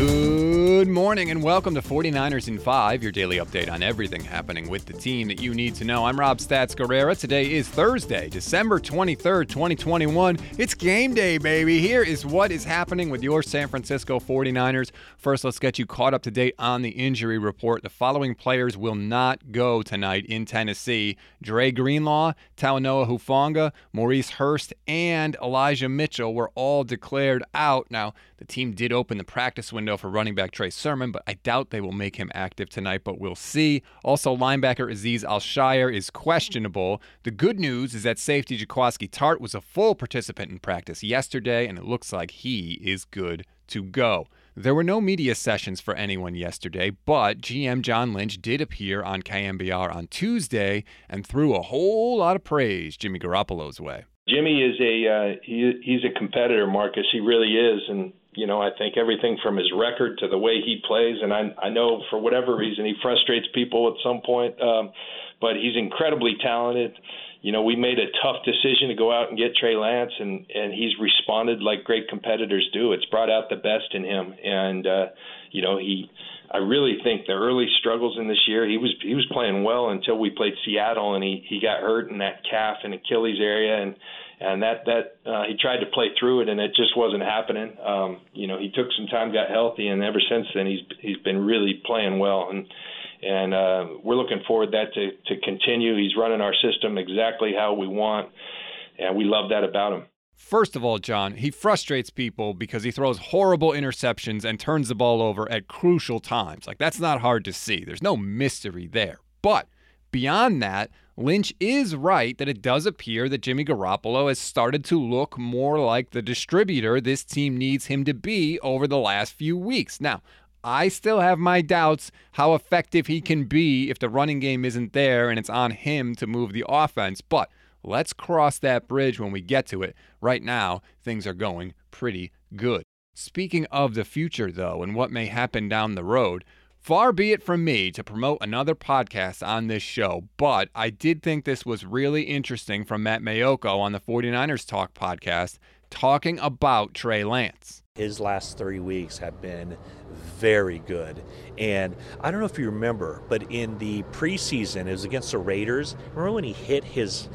Good morning and welcome to 49ers in 5, your daily update on everything happening with the team that you need to know. I'm Rob Stats Guerrera. Today is Thursday, December 23rd, 2021. It's game day, baby. Here is what is happening with your San Francisco 49ers. First, let's get you caught up to date on the injury report. The following players will not go tonight in Tennessee Dre Greenlaw, Talanoa Hufanga, Maurice Hurst, and Elijah Mitchell were all declared out. Now, the team did open the practice window for running back Trey Sermon, but I doubt they will make him active tonight, but we'll see. Also, linebacker Aziz Al-Shaair is questionable. The good news is that safety Jaquiski Tartt was a full participant in practice yesterday, and it looks like he is good to go. There were no media sessions for anyone yesterday, but GM John Lynch did appear on KNBR on Tuesday and threw a whole lot of praise Jimmy Garoppolo's way. Jimmy is a uh, he, he's a competitor, Marcus. He really is, and you know, I think everything from his record to the way he plays, and I, I know for whatever reason he frustrates people at some point, um, but he's incredibly talented. You know, we made a tough decision to go out and get Trey Lance, and and he's responded like great competitors do. It's brought out the best in him, and uh, you know he. I really think the early struggles in this year, he was he was playing well until we played Seattle, and he he got hurt in that calf and Achilles area, and and that that uh, he tried to play through it, and it just wasn't happening. Um, you know, he took some time, got healthy, and ever since then he's he's been really playing well, and and uh, we're looking forward that to to continue. He's running our system exactly how we want, and we love that about him. First of all, John, he frustrates people because he throws horrible interceptions and turns the ball over at crucial times. Like, that's not hard to see. There's no mystery there. But beyond that, Lynch is right that it does appear that Jimmy Garoppolo has started to look more like the distributor this team needs him to be over the last few weeks. Now, I still have my doubts how effective he can be if the running game isn't there and it's on him to move the offense, but let's cross that bridge when we get to it. Right now, things are going pretty good. Speaking of the future, though, and what may happen down the road, Far be it from me to promote another podcast on this show, but I did think this was really interesting from Matt Maiocco on the 49ers Talk podcast talking about Trey Lance. His last three weeks have been very good. And I don't know if you remember, but in the preseason, it was against the Raiders. Remember when he hit his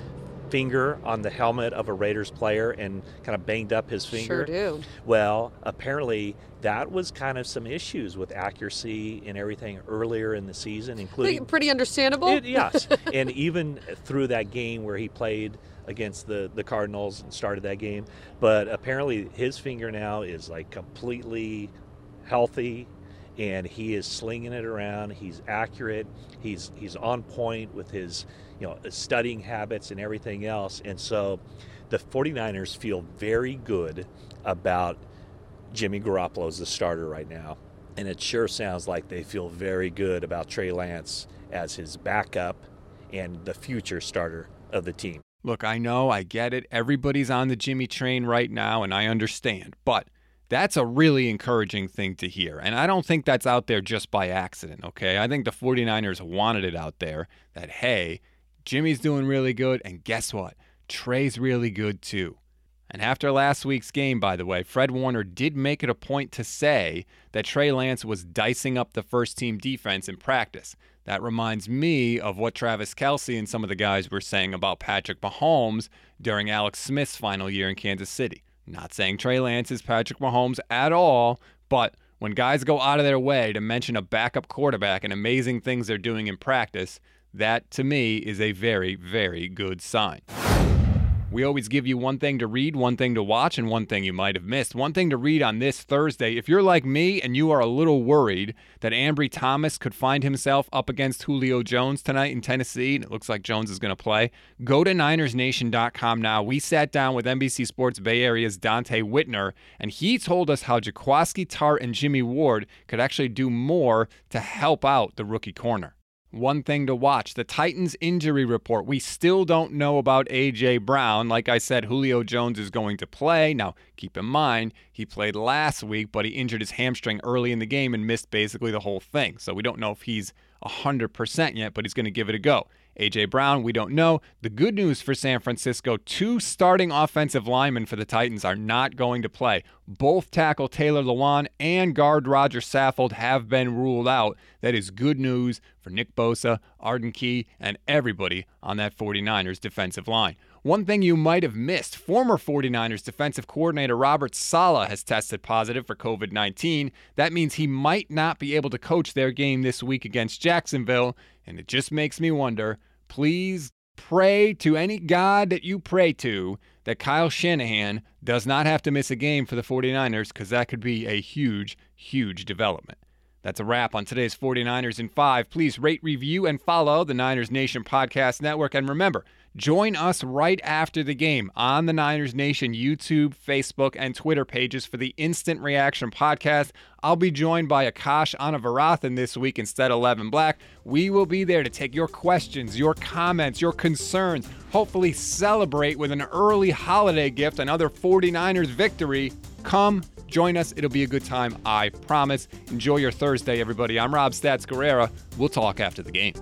finger on the helmet of a Raiders player and kind of banged up his finger? Sure do. Well, apparently that was kind of some issues with accuracy and everything earlier in the season, including. Pretty understandable. It, yes. and even through that game where he played against the, the Cardinals and started that game. But apparently his finger now is like completely healthy and he is slinging it around. He's accurate. He's he's on point with his you know studying habits and everything else. And so the 49ers feel very good about Jimmy Garoppolo as the starter right now. And it sure sounds like they feel very good about Trey Lance as his backup and the future starter of the team. Look, I know, I get it. Everybody's on the Jimmy train right now, and I understand. But that's a really encouraging thing to hear. And I don't think that's out there just by accident, okay? I think the 49ers wanted it out there that, hey, Jimmy's doing really good, and guess what? Trey's really good too. And after last week's game, by the way, Fred Warner did make it a point to say that Trey Lance was dicing up the first team defense in practice. That reminds me of what Travis Kelce and some of the guys were saying about Patrick Mahomes during Alex Smith's final year in Kansas City. Not saying Trey Lance is Patrick Mahomes at all, but when guys go out of their way to mention a backup quarterback and amazing things they're doing in practice, that to me is a very, very good sign. We always give you one thing to read, one thing to watch, and one thing you might have missed. One thing to read on this Thursday. If you're like me and you are a little worried that Ambry Thomas could find himself up against Julio Jones tonight in Tennessee, and it looks like Jones is going to play, go to NinersNation.com now. We sat down with NBC Sports Bay Area's Donte Whitner, and he told us how Jaquiski Tartt and Jimmy Ward could actually do more to help out the rookie corner. One thing to watch the Titans injury report. We still don't know about A.J. Brown. Like I said, Julio Jones is going to play. Now, Keep in mind, he played last week, but he injured his hamstring early in the game and missed basically the whole thing. So we don't know if he's 100% yet, but he's going to give it a go. A.J. Brown, we don't know. The good news for San Francisco two starting offensive linemen for the Titans are not going to play. Both tackle Taylor Lewan and guard Roger Saffold have been ruled out. That is good news for Nick Bosa, Arden Key, and everybody on that 49ers defensive line. One thing you might have missed former 49ers defensive coordinator Robert Saleh has tested positive for COVID 19. That means he might not be able to coach their game this week against Jacksonville. And it just makes me wonder please pray to any God that you pray to that Kyle Shanahan does not have to miss a game for the 49ers because that could be a huge, huge development. That's a wrap on today's 49ers in 5. Please rate, review, and follow the Niners Nation Podcast Network. And remember, Join us right after the game on the Niners Nation YouTube, Facebook, and Twitter pages for the Instant Reaction podcast. I'll be joined by Akash Anavarathan this week instead of Levin Black. We will be there to take your questions, your comments, your concerns, hopefully celebrate with an early holiday gift, another 49ers victory. Come join us. It'll be a good time, I promise. Enjoy your Thursday, everybody. I'm Rob Stats Guerrera. We'll talk after the game.